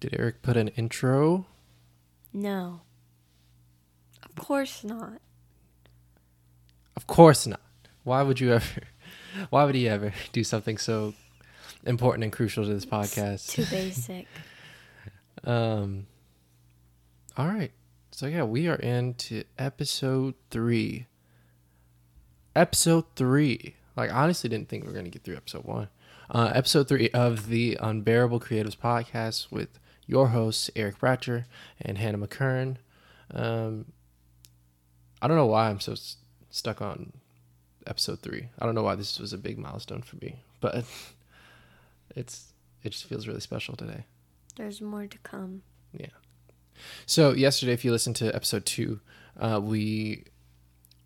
Did Erick put an intro? No. Of course not. Of course not. Why would you ever? Why would he ever do something so important and crucial to this podcast? Too basic. Um. All right. So yeah, we are into episode three. Episode three. Like, I honestly didn't think we were gonna get through episode one. Uh, episode three of the Unbearable Creatives podcast with your hosts Erick Bratcher and Hannah McKern. Um, I don't know why I'm so s- stuck on episode three. I don't know why this was a big milestone for me, but it's it just feels really special today. There's more to come. Yeah. So yesterday, if you listened to episode two, uh, we,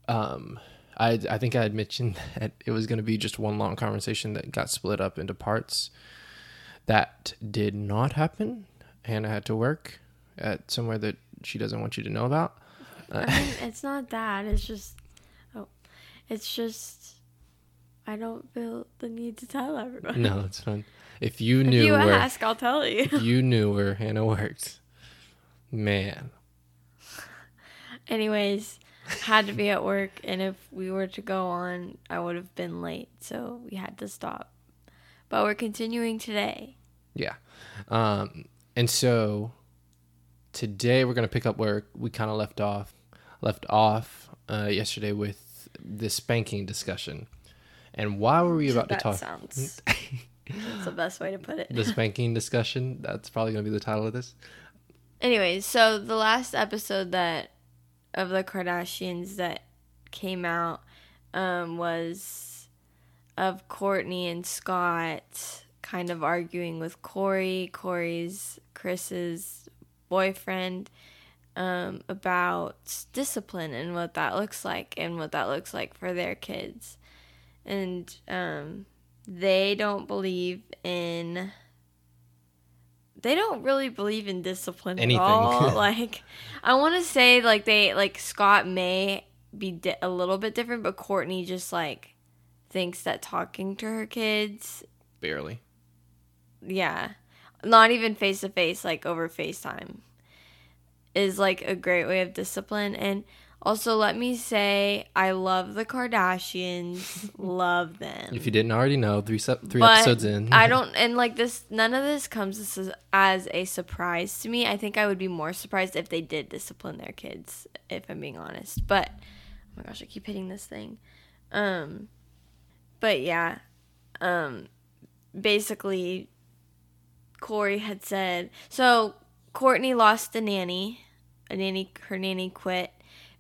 um, I I think I had mentioned that it was going to be just one long conversation that got split up into parts. That did not happen. Hannah had to work at somewhere that she doesn't want you to know about. Uh, I mean, it's not that. It's just, oh, it's just, I don't feel the need to tell everyone. no, it's fine. If you knew, If you where ask, I'll tell you. if you knew where Hannah worked, man, Anyways, had to be at work, and if we were to go on, I would have been late, so we had to stop. But we're continuing today. Yeah. Um, and so today we're going to pick up where we kind of left off, left off uh, yesterday with the spanking discussion. And why were we about that to talk sounds. That's the best way to put it. the spanking discussion? That's probably going to be the title of this. Anyways, so the last episode that of the Kardashians that came out um, was of Kourtney and Scott kind of arguing with Corey. Corey's Kris's boyfriend um, about discipline and what that looks like and what that looks like for their kids. And um, they don't believe in they don't really believe in discipline Anything. at all. like, I want to say like they like Scott may be di- a little bit different, but Kourtney just like thinks that talking to her kids, Barely. Yeah, not even face to face, like over FaceTime, is like a great way of discipline. And also, let me say, I love the Kardashians, love them. If you didn't already know, three se- three But episodes in. I don't, and like this, none of this comes as, as a surprise to me. I think I would be more surprised if they did discipline their kids, if I'm being honest. But oh my gosh, I keep hitting this thing. Um, but yeah, um, basically, Corey had said so. Kourtney lost a nanny. A nanny, her nanny quit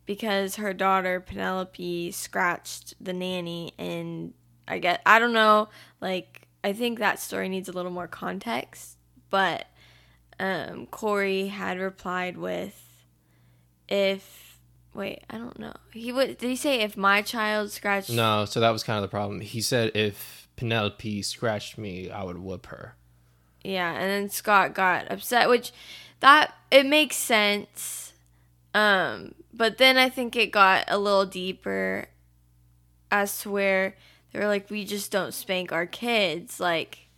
because her daughter Penelope scratched the nanny and I get I don't know like I think that story needs a little more context but um Corey had replied with if wait I don't know he would did he say if my child scratched no, so that was kind of the problem. He said if Penelope scratched me, I would whoop her. Yeah and then Scott got upset which that it makes sense um but then I think it got a little deeper as to where they were like, we just don't spank our kids. Like,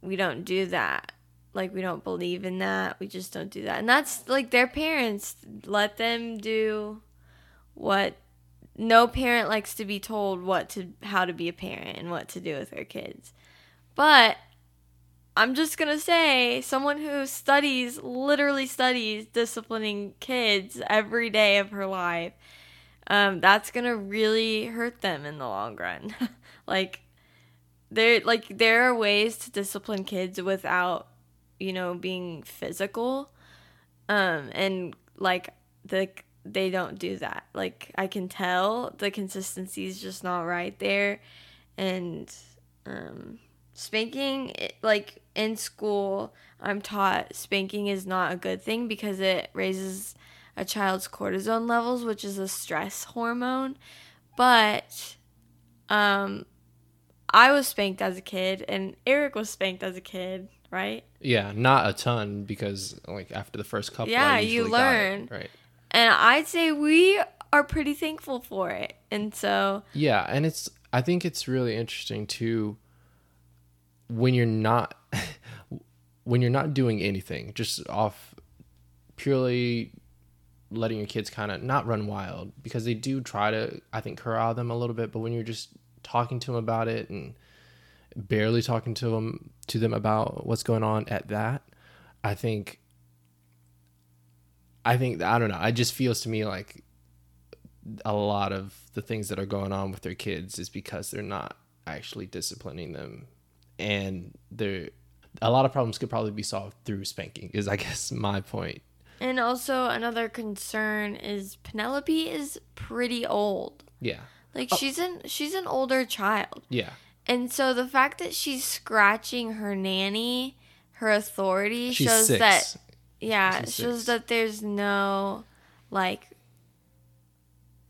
we don't do that. Like, we don't believe in that. We just don't do that. And that's like their parents. Let them do what no parent likes to be told what to how to be a parent and what to do with their kids. But I'm just gonna say, someone who studies, literally studies disciplining kids every day of her life, um, that's gonna really hurt them in the long run. like, there, like there are ways to discipline kids without, you know, being physical, um, and like the they don't do that. Like I can tell the consistency is just not right there, and um spanking it- like in school i'm taught spanking is not a good thing because it raises a child's cortisone levels which is a stress hormone but um i was spanked as a kid and erick was spanked as a kid right Yeah, not a ton because like after the first couple, Yeah, you got it, learn. right? and i'd say we are pretty thankful for it and so Yeah, and it's I think it's really interesting too when you're not when you're not doing anything, just off purely letting your kids kind of not run wild because they do try to I think corral them a little bit, but when you're just talking to them about it and barely talking to them to them about what's going on at that, I think I think I don't know. It just feels to me like a lot of the things that are going on with their kids is because they're not actually disciplining them and they're a lot of problems could probably be solved through spanking is i guess my point And also another concern is Penelope is pretty old. yeah Like oh. she's an she's an older child. yeah And so the fact that she's scratching her nanny, her authority she's shows six that yeah, it She's shows six. that there's no like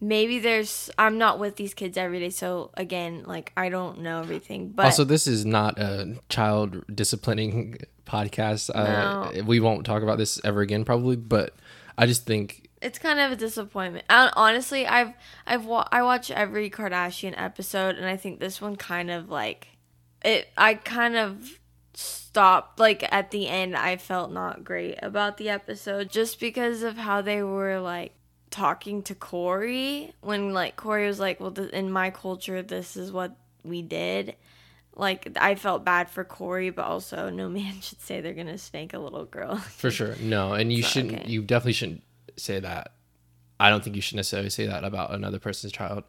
maybe there's I'm not with these kids every day, so again, like I don't know everything. But also this is not a child disciplining podcast uh, we won't talk about this ever again probably but i just think it's kind of a disappointment. I, honestly, I've I've wa- I watch every Kardashian episode, and I think this one kind of like it. I kind of stopped like at the end. I felt not great about the episode just because of how they were like talking to Corey when like Corey was like, "Well, th- in my culture, this is what we did." Like I felt bad for Corey, but also no man should say they're gonna spank a little girl. for sure no and you not shouldn't okay. you definitely shouldn't say that i don't think you should necessarily say that about another person's child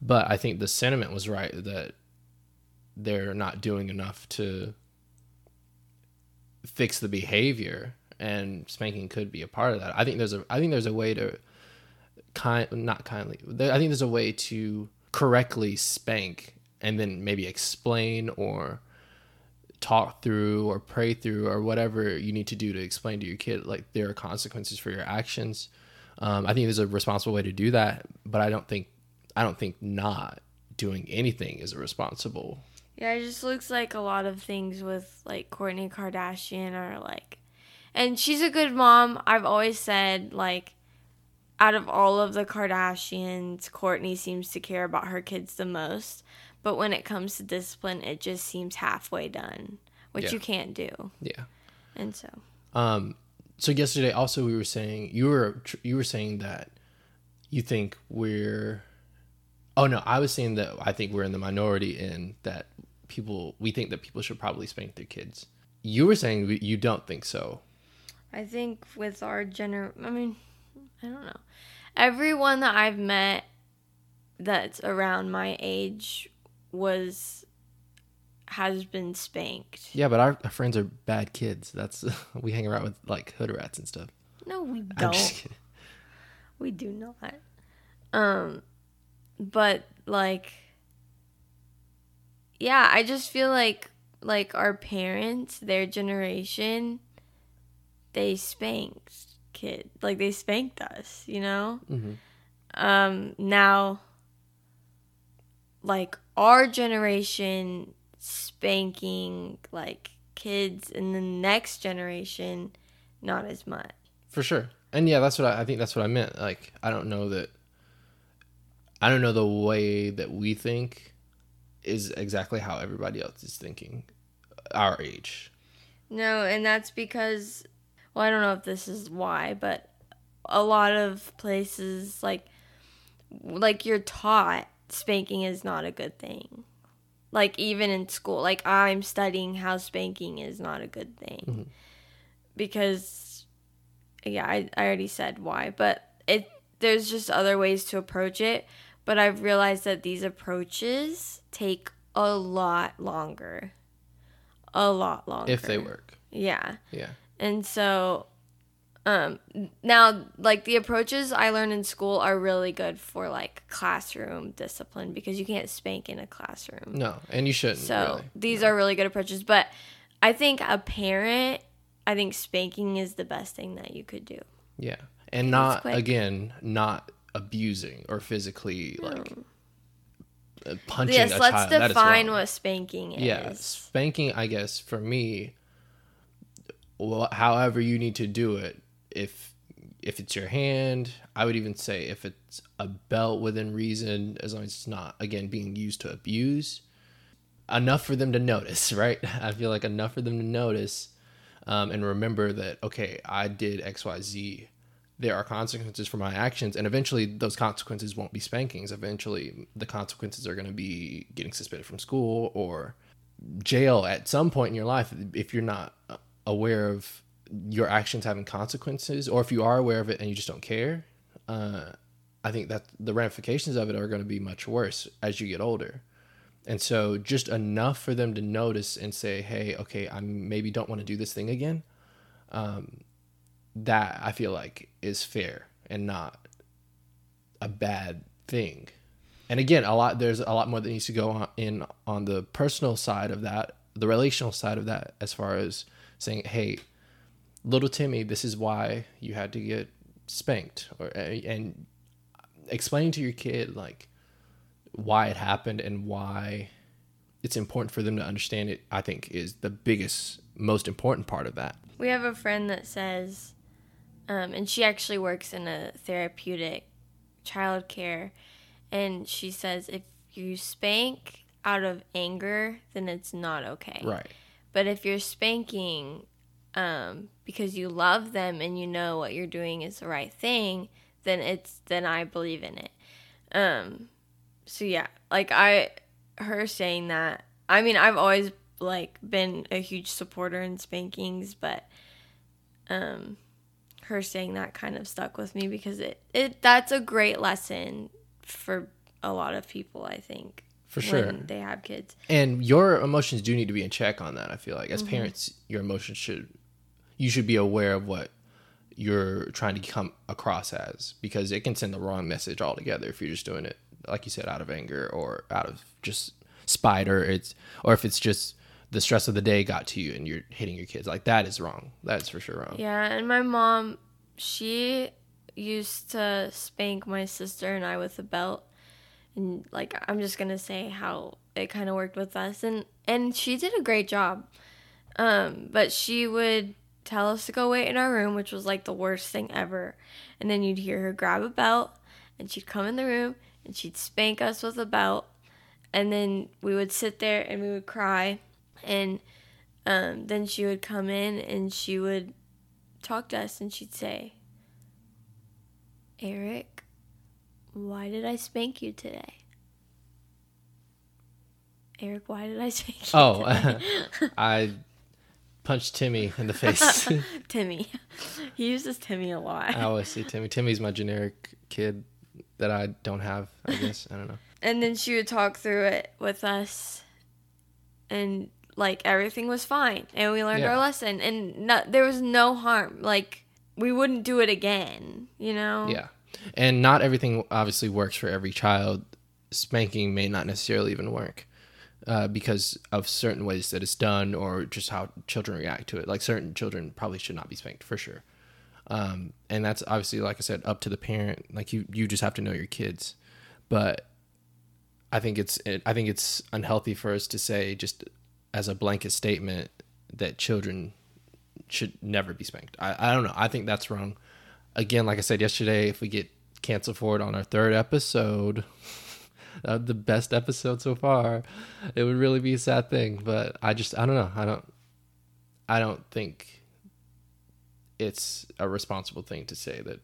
but i think the sentiment was right that they're not doing enough to fix the behavior and spanking could be a part of that i think there's a i think there's a way to kind not kindly i think there's a way to correctly spank and then maybe explain or talk through or pray through or whatever you need to do to explain to your kid like there are consequences for your actions um, i think there's a responsible way to do that but i don't think i don't think not doing anything is responsible Yeah, it just looks like a lot of things with like Kourtney Kardashian are like, and she's a good mom. I've always said like, out of all of the Kardashians, Kourtney seems to care about her kids the most. But when it comes to discipline, it just seems halfway done, which Yeah. you can't do. yeah And so, um so yesterday also we were saying you were you were saying that you think we're oh no i was saying that i think we're in the minority in that people we think that people should probably spank their kids you were saying you don't think so I think with our gener, I mean, I don't know. Everyone that I've met that's around my age was has been spanked. Yeah, but our, our friends are bad kids. That's we hang around with like hood rats and stuff. No, we don't. We do not. Um, but like, yeah, I just feel like like our parents, their generation, they spanked kid, like they spanked us, you know. Mhm. Um, now, like our generation spanking like kids in the next generation, not as much. For sure. And yeah, that's what I, I think. That's what I meant. Like, I don't know that. I don't know the way that we think is exactly how everybody else is thinking, our age. No, and that's because, well, I don't know if this is why, but a lot of places like, like you're taught spanking is not a good thing. Like even in school, like I'm studying how spanking is not a good thing, mm-hmm. because, yeah, I I already said why, but it there's just other ways to approach it. But I've realized that these approaches take a lot longer. A lot longer. If they work. Yeah. Yeah. And so um now like the approaches I learned in school are really good for like classroom discipline because you can't spank in a classroom. No, and you shouldn't. So really. these are really good approaches, but I think a parent I think spanking is the best thing that you could do. Yeah. And not, again, not abusing or physically like uh, punching yes, a let's child. Define what spanking is. yeah spanking i guess for me however you need to do it if if it's your hand i would even say if it's a belt within reason as long as it's not again being used to abuse enough for them to notice right i feel like enough for them to notice um, and remember that okay, I did X, Y, Z. There are consequences for my actions, and eventually those consequences won't be spankings. Eventually, the consequences are going to be getting suspended from school or jail at some point in your life if you're not aware of your actions having consequences, or if you are aware of it and you just don't care. Uh, I think that the ramifications of it are going to be much worse as you get older. And so just enough for them to notice and say, "Hey, okay, I maybe don't want to do this thing again." Um, that I feel like is fair and not a bad thing. And again, a lot there's a lot more that needs to go on in on the personal side of that, the relational side of that, as far as saying, "Hey, little Timmy, this is why you had to get spanked," or and explaining to your kid like why it happened and why it's important for them to understand it. I think is the biggest, most important part of that. We have a friend that says, um, and she actually works in a therapeutic child care, and she says if you spank out of anger, then it's not okay. Right. But if you're spanking um, because you love them and you know what you're doing is the right thing, then it's then I believe in it. Um, so yeah, like I, her saying that. I mean, I've always like been a huge supporter in spankings, but um, her saying that kind of stuck with me because it it that's a great lesson for a lot of people. I think for sure. they have kids, and your emotions do need to be in check on that. I feel like. As mm-hmm. parents, your emotions should you should be aware of what you're trying to come across as because it can send the wrong message altogether if you're just doing it like you said out of anger or out of just spite or it's or if it's just the stress of the day got to you and you're hitting your kids. Like that is wrong. That's for sure wrong. Yeah and my mom she used to spank my sister and i with a belt and like i'm just gonna say how it kind of worked with us. And and she did a great job. Um but she would tell us to go wait in our room which was like the worst thing ever. And then you'd hear her grab a belt and she'd come in the room and she'd spank us with a belt. And then we would sit there and we would cry. And um, then she would come in and she would talk to us and she'd say erick why did i spank you today? Erick why did i spank you oh i punched timmy in the face. Timmy. He uses timmy a lot. I always see timmy. Timmy's my generic kid that i don't have i guess. I don't know. And then she would talk through it with us and like everything was fine and we learned yeah. our lesson and no, there was no harm. Like we wouldn't do it again you know? Yeah and not everything obviously works for every child spanking may not necessarily even work uh, because of certain ways that it's done or just how children react to it like certain children probably should not be spanked for sure um, and that's obviously like i said up to the parent like you you just have to know your kids but I think it's I think it's unhealthy for us to say just as a blanket statement that children should never be spanked. I, I don't know. I think that's wrong. Again, like I said yesterday, if we get canceled for it on our third episode, uh, the best episode so far, it would really be a sad thing. But I just I don't know. I don't I don't think it's a responsible thing to say that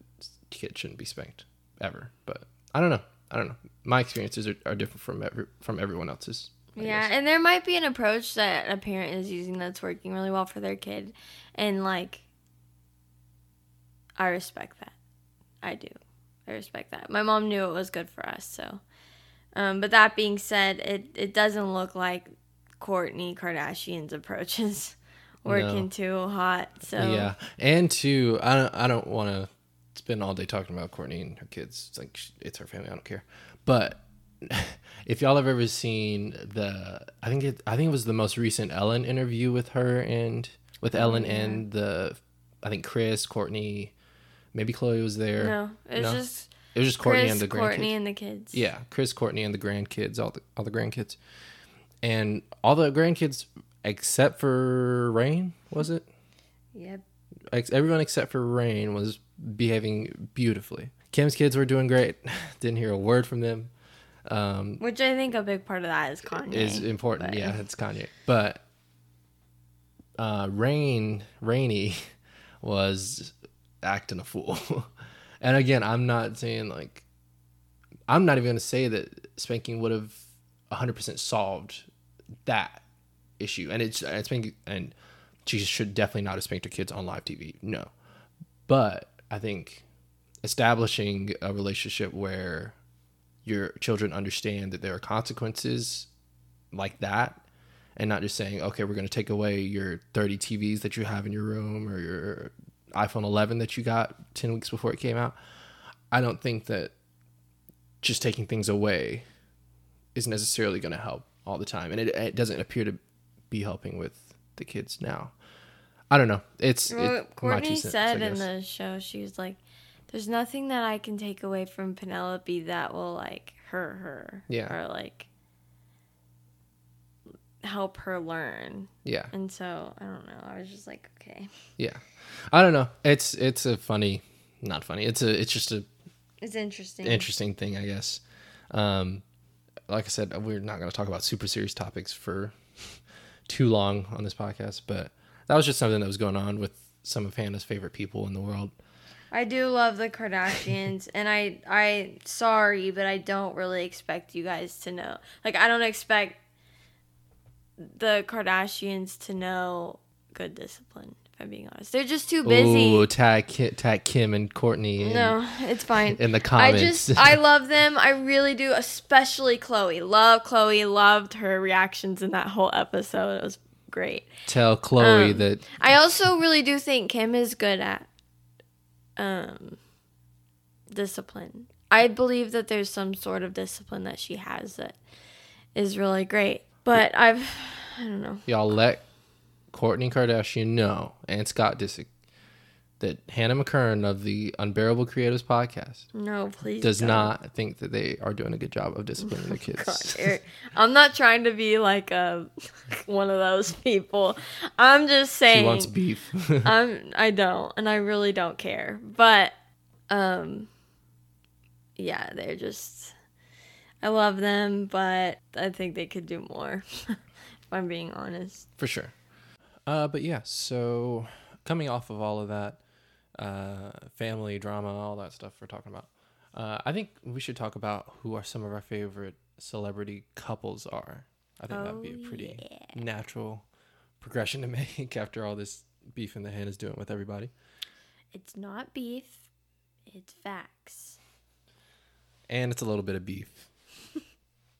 kids shouldn't be spanked ever. But I don't know. I don't know. My experiences are, are different from every, from everyone else's. I yeah, guess. and there might be an approach that a parent is using that's working really well for their kid, and like, I respect that. I do. I respect that. My mom knew it was good for us, so. Um, but that being said, it it doesn't look like Kourtney Kardashian's approach is working no. too hot. So yeah, and two, I don't I don't want to spend all day talking about Kourtney and her kids. It's like it's her family. I don't care. But if y'all have ever seen the, I think it, I think it was the most recent Ellen interview with her and with Ellen yeah. and the, I think Kris, Kourtney, maybe Khloé was there. No, it was no? just. It was just Kourtney Kris, and the grandkids. Kourtney and the kids. Yeah, Kris, Kourtney, and the grandkids, all the all the grandkids, and all the grandkids except for Reign. was it? Yep. Everyone except for Reign was behaving beautifully. Kim's kids were doing great. Didn't hear a word from them. Um, Which I think a big part of that is Kanye. Is important. But. Yeah, it's Kanye. But uh, Reign Rainy was acting a fool. and again, I'm not saying like I'm not even going to say that spanking would have 100% solved that issue. And it's and spanking and she should definitely not have spanked her kids on live TV. No. But I think establishing a relationship where your children understand that there are consequences like that and not just saying, okay, we're going to take away your 30 TVs that you have in your room or your iPhone 11 that you got 10 weeks before it came out. I don't think that just taking things away is necessarily going to help all the time. And it, it doesn't appear to be helping with the kids now. I don't know. It's Well, it, Kourtney cents, said in the show, she was like, "There's nothing that I can take away from Penelope that will like hurt her, Yeah. or like help her learn." yeah. And so I don't know. I was just like, okay, Yeah. I don't know. It's it's a funny, not funny. It's a it's just a it's interesting. interesting thing, I guess. Um, like I said, we're not going to talk about super serious topics for too long on this podcast, but that was just something that was going on with some of Hannah's favorite people in the world. I do love the Kardashians, and I I sorry, but I don't really expect you guys to know. Like I don't expect the Kardashians to know good discipline. If I'm being honest, they're just too busy. Ooh, tag Kim, tag Kim and Kourtney no, it's fine. in the comments, I just I love them. I really do, especially Khloé. Love Khloé. Loved her reactions in that whole episode. It was great. Tell Khloé Um, that I also really do think Kim is good at um discipline. I believe that there's some sort of discipline that she has that is really great. But I've I don't know. y'all let Kourtney Kardashian know and Scott Disick that Hannah McKern of the Unbearable Creatives podcast No, please. does don't. not think that they are doing a good job of disciplining their kids. God, Erick, I'm not trying to be like a one of those people. I'm just saying She wants beef. I'm I don't and I really don't care. But um yeah, they're just I love them, but I think they could do more. if I'm being honest. For sure. Uh, but yeah, so coming off of all of that, uh, family drama, all that stuff we're talking about, uh, I think we should talk about who are some of our favorite celebrity couples are. I think that'd be a Oh, pretty natural progression to make after all this beef in the hand is doing with everybody. It's not beef, it's facts. And it's a little bit of beef.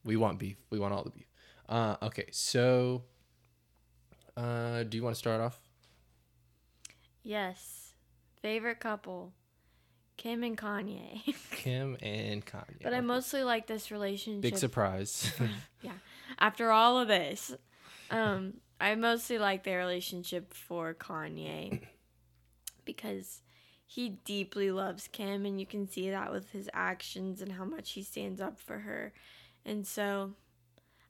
We want beef. We want all the beef. Uh, okay, so uh, do you want to start off? Yes. Favorite couple. Kim and Kanye. Kim and Kanye. but I mostly like this relationship. Big surprise. Yeah. After all of this. Um, I mostly like their relationship for Kanye because he deeply loves Kim, and you can see that with his actions and how much he stands up for her. And so,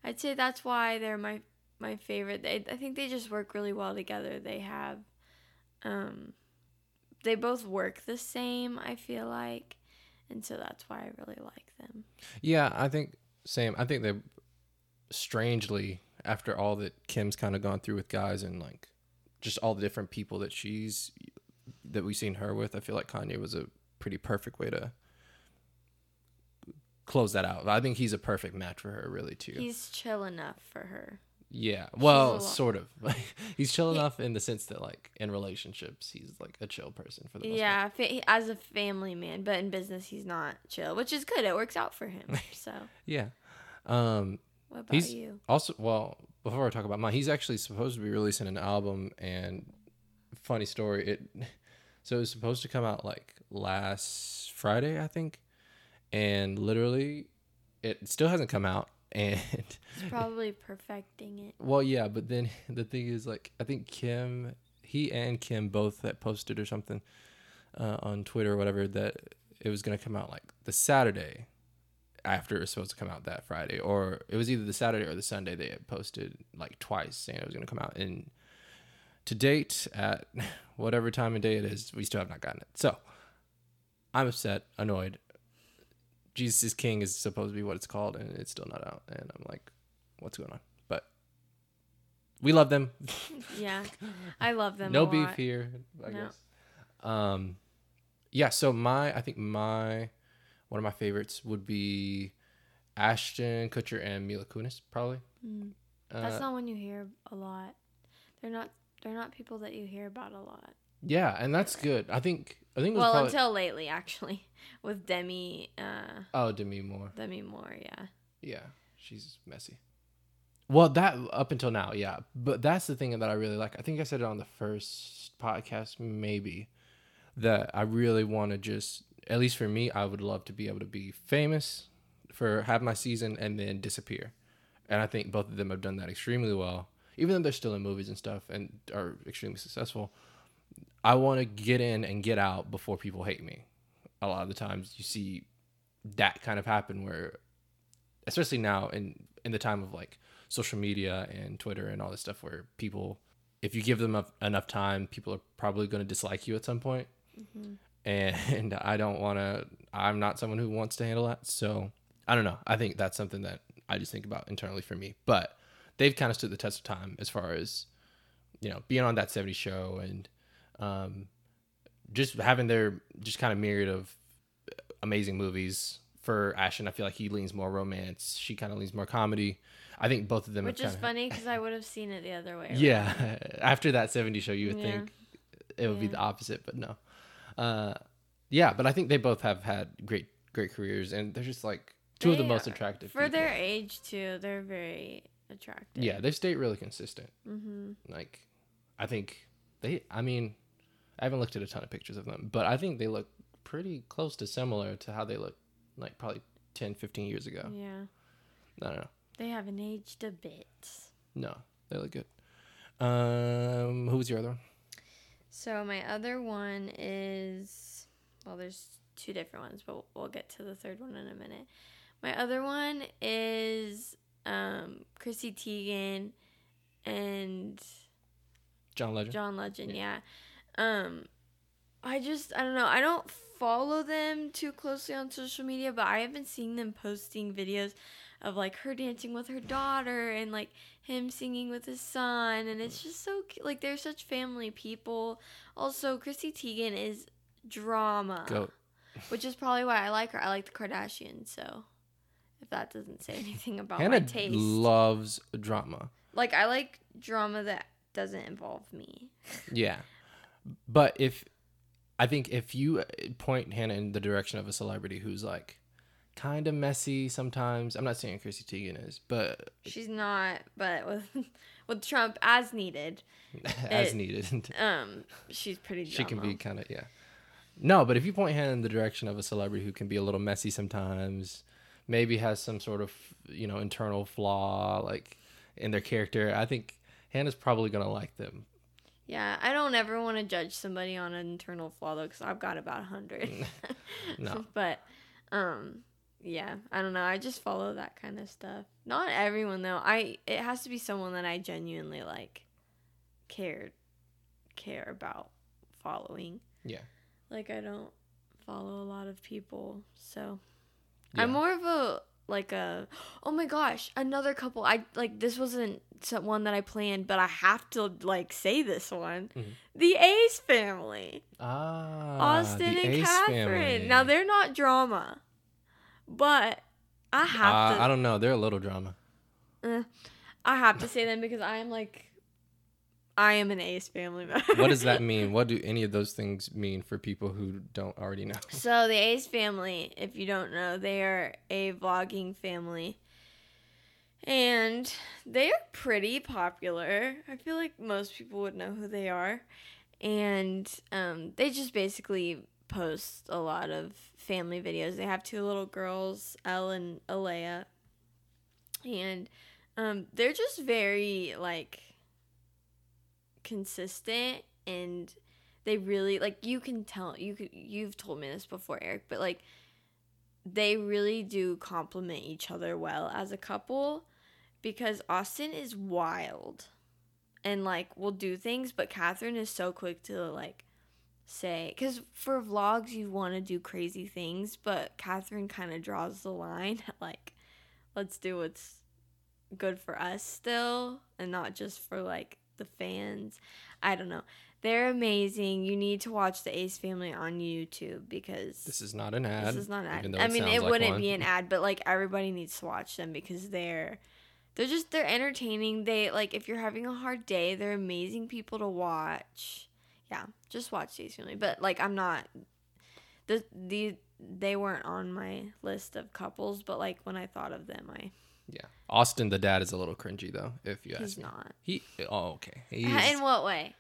I'd say that's why they're my my favorite. They, I think they just work really well together. They have, um, they both work the same. I feel like, and so that's why I really like them. yeah, I think same. I think they strangely after all that Kim's kind of gone through with guys and like just all the different people that she's that we've seen her with, I feel like Kanye was a pretty perfect way to close that out. I think he's a perfect match for her really too. He's chill enough for her. Yeah, well, sort of. he's chill Yeah. enough in the sense that, like, in relationships, he's like a chill person for the most part. Yeah, fa- as a family man, but in business he's not chill, which is good. It works out for him. So, Yeah. Um. what about He's you? also well. Before I talk about mine, he's actually supposed to be releasing an album. And funny story, it so it was supposed to come out like last Friday, I think, and literally, it still hasn't come out. And He's probably perfecting it. Well, yeah, but then the thing is, like, I think Kim, he and Kim both that posted or something uh, on Twitter or whatever that it was gonna come out like the Saturday after it was supposed to come out that Friday, or it was either the Saturday or the Sunday they had posted like twice saying it was gonna come out. And to date, at whatever time of day it is, we still have not gotten it. So I'm upset, annoyed. Jesus is King is supposed to be what it's called, and it's still not out. And I'm like, what's going on? But we love them. Yeah, I love them. no beef lot. here, I No. guess. Um, yeah. So my, I think my one of my favorites would be Ashton Kutcher and Mila Kunis, probably. Mm. Uh, That's not one you hear a lot. They're not. They're not people that you hear about a lot. Yeah, and that's good. I think. I think it was Well, probably, until lately, actually, with Demi, uh, oh Demi Moore. Demi Moore. Yeah. Yeah, she's messy. Well, that up until now, yeah. But that's the thing that I really like. I think I said it on the first podcast, maybe, that I really want to just, at least for me, I would love to be able to be famous for have my season and then disappear. And I think both of them have done that extremely well. Even though they're still in movies and stuff and are extremely successful, I want to get in and get out before people hate me. A lot of the times you see that kind of happen where especially now in in the time of like social media and Twitter and all this stuff where people if you give them enough, enough time people are probably going to dislike you at some point. point and I don't want to I'm not someone who wants to handle that so I don't know I think that's something that I just think about internally for me but they've kind of stood the test of time as far as you know being on that 70 show and um just having their just kind of myriad of amazing movies for Ashton. I feel like he leans more romance. She kind of leans more comedy. I think both of them. Which is kinda- funny because I would have seen it the other way. around. Yeah, after that '70 show, you would Yeah. think it would be the opposite, but no. Uh, yeah, but I think they both have had great, great careers, and they're just like two of the most attractive for people. their age too. They're very attractive. Yeah, they stay really consistent. Mm-hmm. Like, I think they. I mean, I haven't looked at a ton of pictures of them, but I think they look pretty close to similar to how they looked like probably 10, 15 years ago. Yeah. I don't know. They haven't aged a bit. No, they look good. Um, who was your other one? So my other one is well, there's two different ones, but we'll get to the third one in a minute. My other one is um, Chrissy Teigen and John Legend. John Legend. Yeah. Um, I just I don't know. I don't follow them too closely on social media, but I have been seeing them posting videos of like her dancing with her daughter and like him singing with his son, and it's just so cute. like they're such family people. Also, Chrissy Teigen is drama, Goat. which is probably why I like her. I like the Kardashians, so if that doesn't say anything about Hannah my taste, loves drama. like I like drama that doesn't involve me. Yeah, but if I think if you uh, point Hannah in the direction of a celebrity who's like kind of messy sometimes, I'm not saying Chrissy Teigen is, but She's not, but with with Trump as needed, as It- needed, um, she's pretty. she can be kind of yeah. No, but if you point Hannah in the direction of a celebrity who can be a little messy sometimes, maybe has some sort of you know internal flaw like in their character, I think Hannah's probably gonna like them. Yeah, I don't ever want to judge somebody on an internal flaw though, because I've got about a hundred. No. but, um, yeah, I don't know. I just follow that kind of stuff. Not everyone though. I it has to be someone that I genuinely like, cared, care about following. Yeah. Like I don't follow a lot of people, so Yeah. I'm more of a like a oh my gosh another couple I like this wasn't one that I planned but I have to like say this one Mhm. the Ace family Ah, Austin the and Ace Catherine family. now they're not drama but I have Uh, to I don't know. They're a little drama. eh, I have to say them because I am like I am an Ace family member What does that mean? What do any of those things mean for people who don't already know? So the Ace family, if you don't know, they are a vlogging family. And they are pretty popular. I feel like most people would know who they are. And um, they just basically post a lot of family videos. They have two little girls, Elle and Alaïa. And um, they're just very like consistent and they really like you can tell you could you've told me this before Erick but like they really do complement each other well as a couple because Austin is wild and like will do things but Catherine is so quick to like say because for vlogs you want to do crazy things but Catherine kind of draws the line like let's do what's good for us still and not just for like the fans. I don't know. They're amazing. You need to watch the Ace Family on YouTube because This is not an ad. this is not an ad. I mean, it like wouldn't one. be an ad, but like everybody needs to watch them because they're they're just they're entertaining. They like if you're having a hard day, they're amazing people to watch. Yeah, just watch Ace Family. But like I'm not the the they weren't on my list of couples, but like when I thought of them, I Yeah. Austin, the dad, is a little cringy though. If you ask he's me, not. he. Oh, okay. He's, In what way?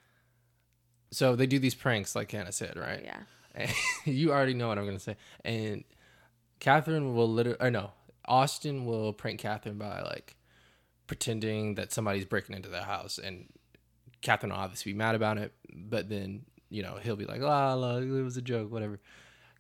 so they do these pranks, like Hannah said, right? Yeah. you already know what I'm gonna say. And Catherine will literally, or no, Austin will prank Catherine by like pretending that somebody's breaking into their house, and Catherine will obviously be mad about it. But then you know he'll be like, "La la, it was a joke, whatever."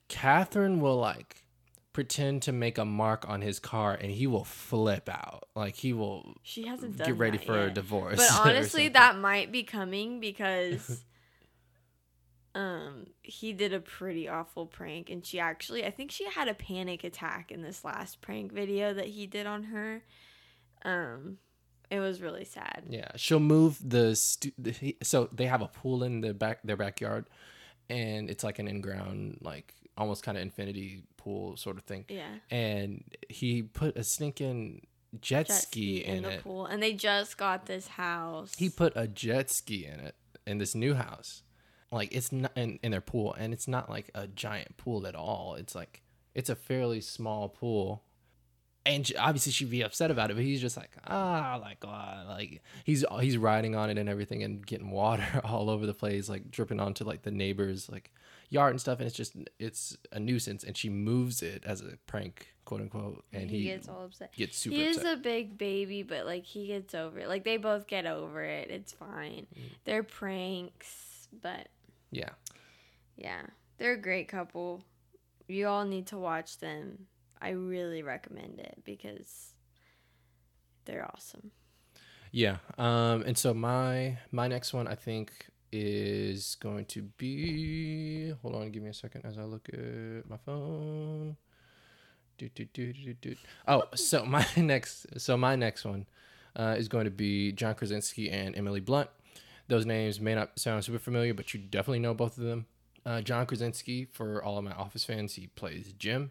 Catherine will like pretend to make a mark on his car, and he will flip out. Like he will She hasn't done get ready for a divorce. But honestly, that might be coming because um he did a pretty awful prank and she actually I think she had a panic attack in this last prank video that he did on her. Um it was really sad. Yeah, she'll move the, stu- the so they have a pool in the back their backyard, and it's like an in ground like almost kind of infinity pool sort of thing. Yeah. And he put a stinking jet, Jet ski, in, the it. pool and they just got this house. He put a jet ski in it in this new house. Like it's not in, in their pool, and it's not like a giant pool at all. It's like it's a fairly small pool. And she, obviously she'd be upset about it, but he's just like ah, like ah, like he's he's riding on it and everything, and getting water all over the place, like dripping onto like the neighbors like yard and stuff, and it's just it's a nuisance. And she moves it as a prank, quote unquote, and he, he, gets all upset. gets super he is upset. a big baby, but like he gets over it. Like they both get over it. It's fine. Mm. They're pranks, but yeah, Yeah, they're a great couple. You all need to watch them. I really recommend it because they're awesome. Yeah. Um, and so my my next one I think is going to be hold on, give me a second as I look at my phone. Do, do, do, do, do. Oh, so my next so my next one uh, is going to be John Krasinski and Emily Blunt. Those names may not sound super familiar, but you definitely know both of them. Uh, John Krasinski, for all of my Office fans, he plays Jim.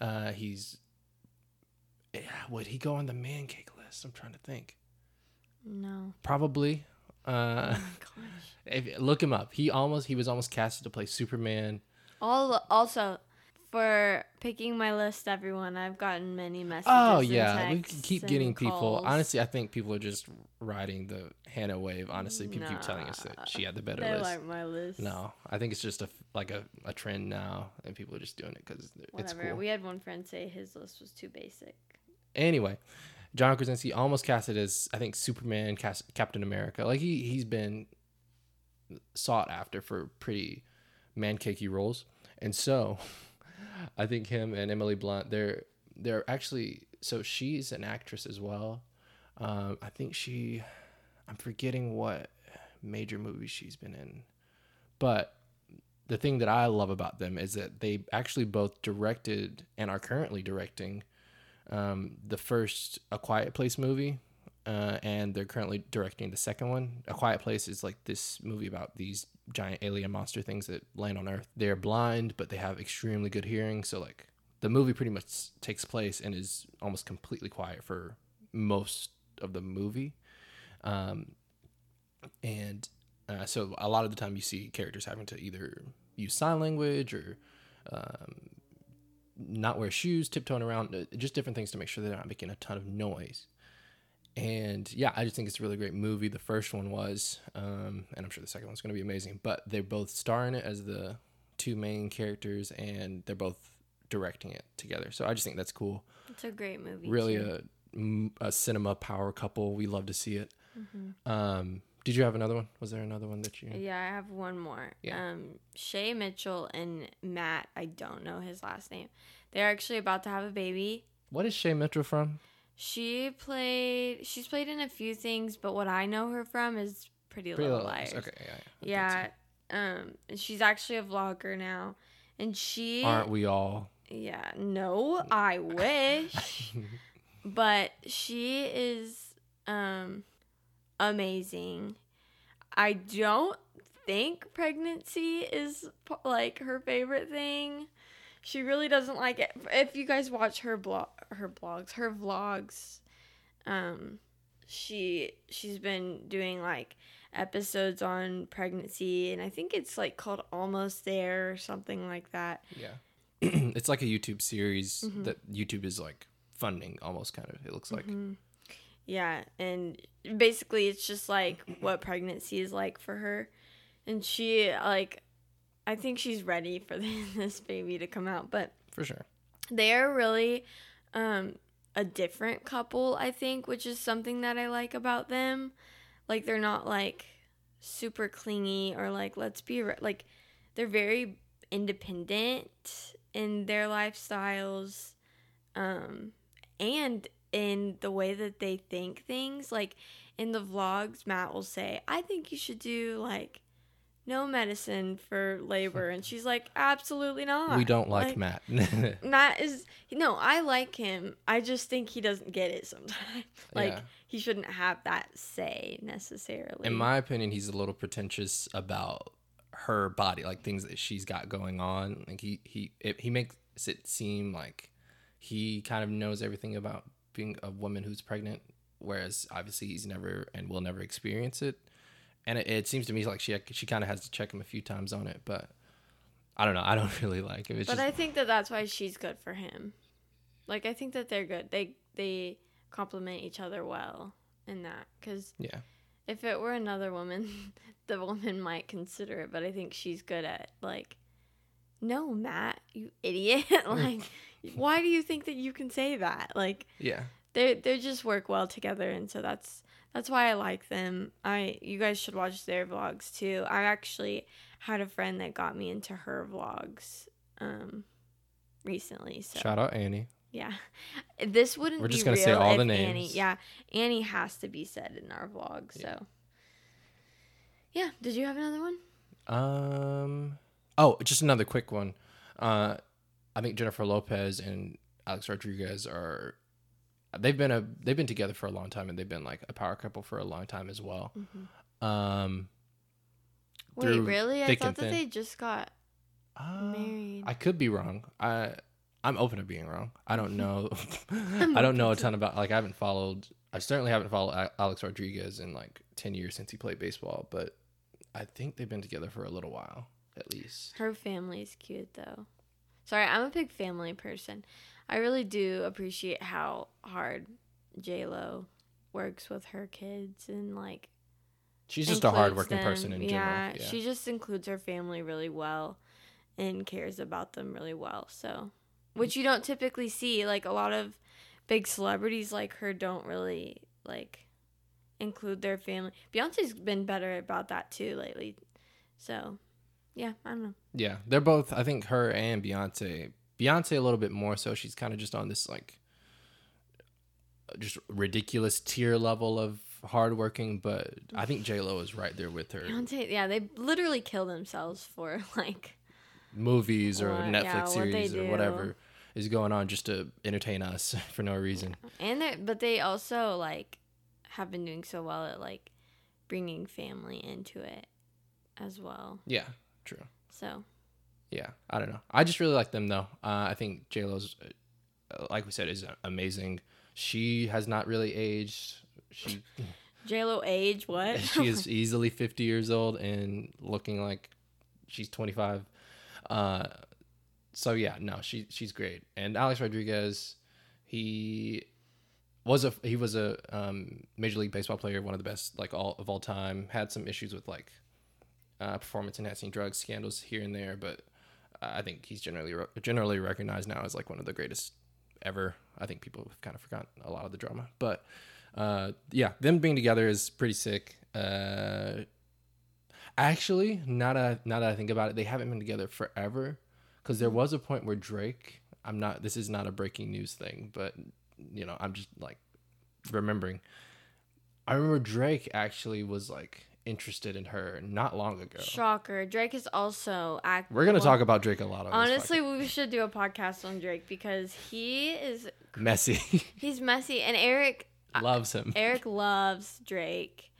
Uh, he's would he go on the man cake list? I'm trying to think. No. Probably. Uh, Oh gosh. if, look him up. He almost he was almost casted to play Superman. All also for picking my list, everyone. I've gotten many messages. Oh yeah, we keep getting people. Honestly, I think people are just riding the Hannah wave. Honestly, people keep telling us that she had the better list. like my list. no, I think it's just a like a, a trend now, and people are just doing it because it's cool. We had one friend say his list was too basic. anyway, John Krasinski almost casted as I think Superman, cast, Captain America. Like he he's been sought after for pretty man cakey roles, and so I think him and Emily Blunt they're they're actually so she's an actress as well. Um, I think she I'm forgetting what major movie she's been in, but the thing that I love about them is that they actually both directed and are currently directing um, the first A Quiet Place movie, uh, and they're currently directing the second one. A Quiet Place is like this movie about these giant alien monster things that land on Earth. They're blind, but they have extremely good hearing. So like the movie pretty much takes place and is almost completely quiet for most of the movie, um, and uh, so a lot of the time you see characters having to either use sign language or um, not wear shoes, tiptoeing around, uh, just different things to make sure they're not making a ton of noise. And yeah, I just think it's a really great movie. The first one was, um, and I'm sure the second one's going to be amazing. But they're both star in it as the two main characters, and they're both directing it together. So I just think that's cool. It's a great movie. Really, too. a, a cinema power couple. We love to see it. Mm-hmm. Um, did you have another one? Was there another one that you? Yeah, I have one more. Yeah. Um, Shay Mitchell and Matt, I don't know his last name. They're actually about to have a baby. What is Shay Mitchell from? She played. She's played in a few things, but what I know her from is Pretty, Pretty Little Liars. Liars. Okay, yeah. yeah. Yeah. Um, and she's actually a vlogger now, and she. Aren't we all? Yeah. No, I wish. but she is. Um, amazing. I don't think pregnancy is like her favorite thing. She really doesn't like it. If you guys watch her blog, her blogs, her vlogs, um, she she's been doing like episodes on pregnancy, and I think it's like called Almost There or something like that. Yeah. it's like a YouTube series Mm-hmm. that YouTube is like funding almost kind of. It looks like. Mm-hmm. Yeah, and basically it's just like what pregnancy is like for her. And she like I think she's ready for this baby to come out, but For sure. they are really um a different couple, I think, which is something that I like about them. Like they're not like super clingy or like let's be re-. like they're very independent in their lifestyles um and in the way that they think things like in the vlogs Matt will say I think you should do like no medicine for labor and she's like absolutely not We don't like, Matt. Matt is no, I like him. I just think he doesn't get it sometimes. like Yeah. he shouldn't have that say necessarily. In my opinion, he's a little pretentious about her body, like things that she's got going on. Like he he it, he makes it seem like he kind of knows everything about being a woman who's pregnant, whereas obviously he's never and will never experience it. And it, it seems to me like she she kind of has to check him a few times on it, but I don't know. I don't really like it. It's but just I think that that's why she's good for him. Like I think that they're good. They they complement each other well in that cuz yeah. if it were another woman, the woman might consider it, but I think she's good at like no, Matt, you idiot. like why do you think that you can say that? Like Yeah. they they just work well together and so that's that's why I like them. I you guys should watch their vlogs too. I actually had a friend that got me into her vlogs um recently. So Shout out Annie. yeah. This wouldn't We're just gonna say all the Annie names. yeah. Annie has to be said in our vlog, so yeah. Did you have another one? Um. Oh, just another quick one. Uh, I think Jennifer Lopez and Alex Rodriguez are. They've been a they've been together for a long time, and they've been like a power couple for a long time as well. Um, Wait, really? I thought that they just got uh, married. I could be wrong. I I'm open to being wrong. I don't know. I don't know a ton about like I haven't followed. I certainly haven't followed Alex Rodriguez in like ten years since he played baseball, but I think they've been together for a little while at least. Her family's cute though. Sorry, I'm a big family person. I really do appreciate how hard J Lo works with her kids and like She's just a hardworking them. person in yeah, general. Yeah, she just includes her family really well and cares about them really well. So, which you don't typically see. Like a lot of big celebrities like her don't really like include their family. Beyonce's been better about that too lately. So, yeah, I don't know. yeah, they're both. I think her and Beyonce. Beyonce a little bit more so. She's kind of just on this like, just ridiculous tier level of hardworking. But I think J Lo is right there with her. Beyonce, yeah, they literally kill themselves for like Movies or Netflix yeah, series or whatever is going on just to entertain us for no reason. and they but they also like have been doing so well at like bringing family into it as well. Yeah, true. So, Yeah, I don't know. I just really like them though. Uh, I think J Lo's, uh, like we said, is amazing. She has not really aged. She J Lo age what? she is easily 50 years old and looking like she's 25 uh so yeah no she she's great and alex rodriguez he was a he was a um, major league baseball player one of the best like all of all time had some issues with like uh, performance enhancing drug scandals here and there but i think he's generally re- generally recognized now as like one of the greatest ever i think people have kind of forgotten a lot of the drama but uh, yeah, them being together is pretty sick. Uh, actually, now that I, now that I think about it, they haven't been together forever. Because there was a point where Drake, I'm not. This is not a breaking news thing, but you know, I'm just like remembering. I remember Drake actually was like interested in her not long ago. Shocker. Drake is also act We're gonna well, talk about Drake a lot. Honestly, we should do a podcast on Drake because he is messy he's messy and Erick loves him. Erick loves Drake.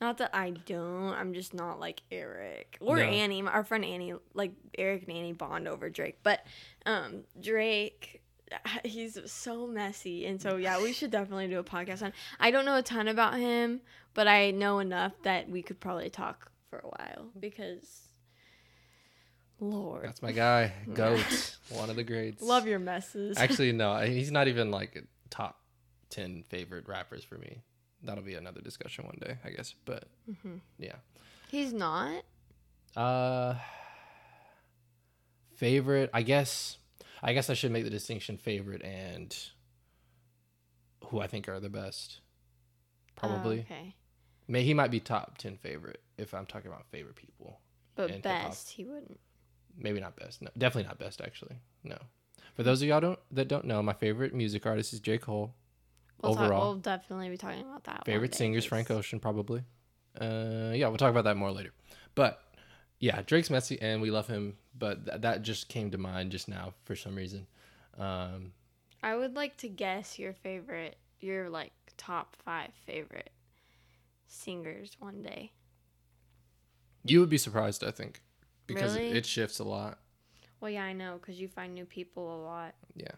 Not that I don't. I'm just not like Erick or No. Annie. Our friend Annie, like Erick and Annie bond over Drake. But um Drake, he's so messy. And so yeah, we should definitely do a podcast on. I don't know a ton about him, but I know enough that we could probably talk for a while because Lord, That's my guy, Goat, one of the greats. love your messes. Actually, no, he's not even like top ten favorite rappers for me. That'll be another discussion one day, I guess. But Mm-hmm. yeah, He's not. uh, favorite. I guess. I guess I should make the distinction favorite and who I think are the best. Probably. Oh, okay. May he might be top ten favorite if I'm talking about favorite people. But best, he wouldn't. Maybe not best. No, definitely not best. Actually, no. For those of y'all don't that don't know, my favorite music artist is J Cole. We'll talk- Overall. we'll definitely be talking about that. one Favorite singers, Frank Ocean, probably. Uh, yeah, we'll talk about that more later. But yeah, Drake's messy, and we love him. But th- that just came to mind just now for some reason. Um, I would like to guess your favorite, your like top five favorite singers one day. you would be surprised, I think, because Really? it shifts a lot. Well, yeah, I know because you find new people a lot. Yeah,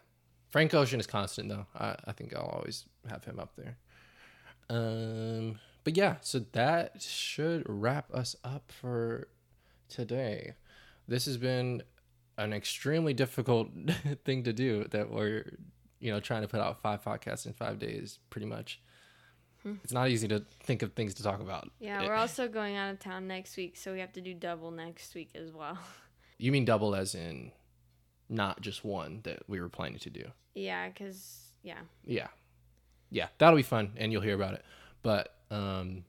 Frank Ocean is constant though. I, I think I'll always have him up there. Um, but yeah, so that should wrap us up for today. This has been an extremely difficult thing to do that we're you know trying to put out five podcasts in five days pretty much. It's not easy to think of things to talk about. Yeah, It- we're also going out of town next week, so we have to do double next week as well. you mean double as in not just one that we were planning to do? Yeah, because yeah, yeah. Yeah that'll be fun and you'll hear about it. But um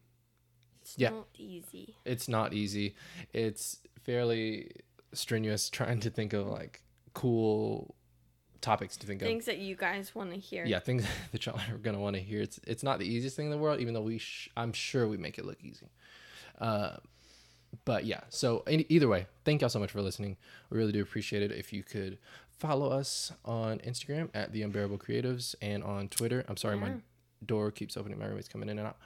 it's Yeah. not easy. it's not easy. It's fairly strenuous trying to think of like cool topics to think of. Things that you guys want to hear. Yeah, things that y'all are gonna want to hear. It's it's not the easiest thing in the world, even though we sh- I'm sure we make it look easy. Uh, but yeah, so any, either way, thank y'all so much for listening. We really do appreciate it. If you could follow us on Instagram at the Unbearable Creatives and on Twitter. I'm sorry, my door keeps opening. My roommate's coming in and out.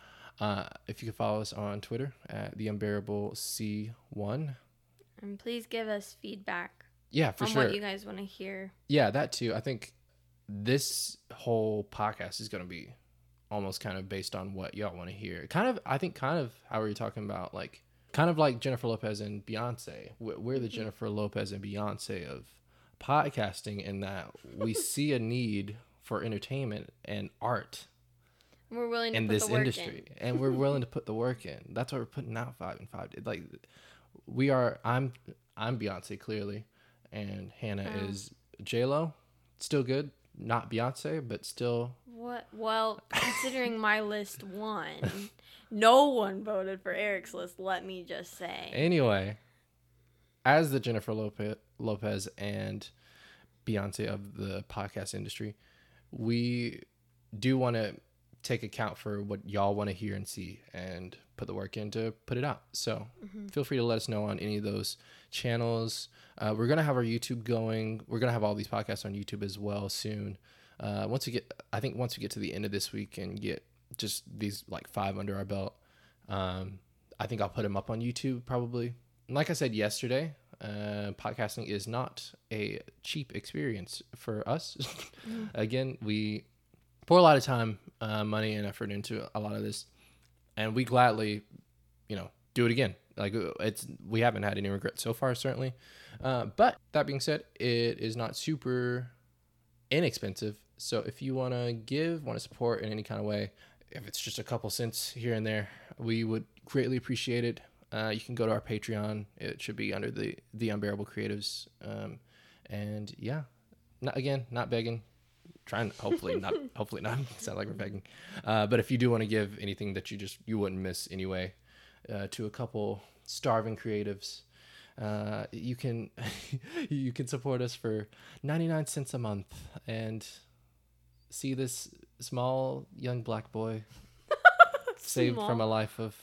Uh, if you could follow us on Twitter at the Unbearable C1. And please give us feedback Yeah, for on sure. what you guys want to hear. Yeah, that too. I think this whole podcast is going to be almost kind of based on what y'all want to hear. Kind of, I think, kind of how we were talking about, like, kind of like Jennifer Lopez and Beyonce. We're we're the Jennifer Lopez and Beyonce of podcasting in that we see a need for entertainment and art We're willing to in put this the work industry, in. and we're willing to put the work in. That's why we're putting out five and five. Like, we are. I'm I'm Beyonce clearly, and Hannah Oh. is J Lo. Still good, not Beyonce, but still. What? Well, considering my list won, no one voted for Erick's list. Let me just say. Anyway, as the Jennifer Lopez, Lopez and Beyonce of the podcast industry, we do want to take account for what y'all want to hear and see and put the work in to put it out. So feel free to let us know on any of those channels. Uh, we're going to have our YouTube going. We're going to have all these podcasts on YouTube as well soon. Uh, once we get, I think once we get to the end of this week and get just these like five under our belt, um, I think I'll put them up on YouTube probably. And Like I said yesterday, uh, podcasting is not a cheap experience for us. Again, we pour a lot of time, uh, money, and effort into a lot of this, and we gladly, you know, do it again. Like it's we haven't had any regrets so far, certainly. Uh, but that being said, it is not super inexpensive. So if you want to give, want to support in any kind of way, if it's just a couple cents here and there, we would greatly appreciate it. Uh, you can go to our Patreon. It should be under the the Unbearable Creatives. Um, and yeah, not again, not begging. Trying hopefully not hopefully not sound like we're begging. Uh, but if you do want to give anything that you just you wouldn't miss anyway, uh, to a couple starving creatives, uh, you can you can support us for 99 cents a month and see this small young black boy saved from a life of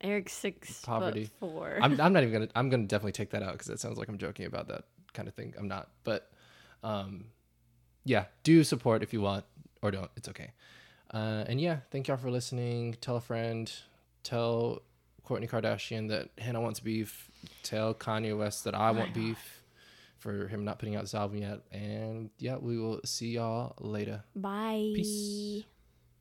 Erick's six Poverty. four. I'm, I'm not even gonna i'm gonna definitely take that out because it sounds like i'm joking about that kind of thing i'm not but um yeah do support if you want or don't it's okay uh and yeah thank y'all for listening tell a friend Tell Kourtney Kardashian that Hannah wants beef. Tell Kanye West that I want beef for him not putting out this album yet. And yeah, we will see y'all later. Bye. Peace.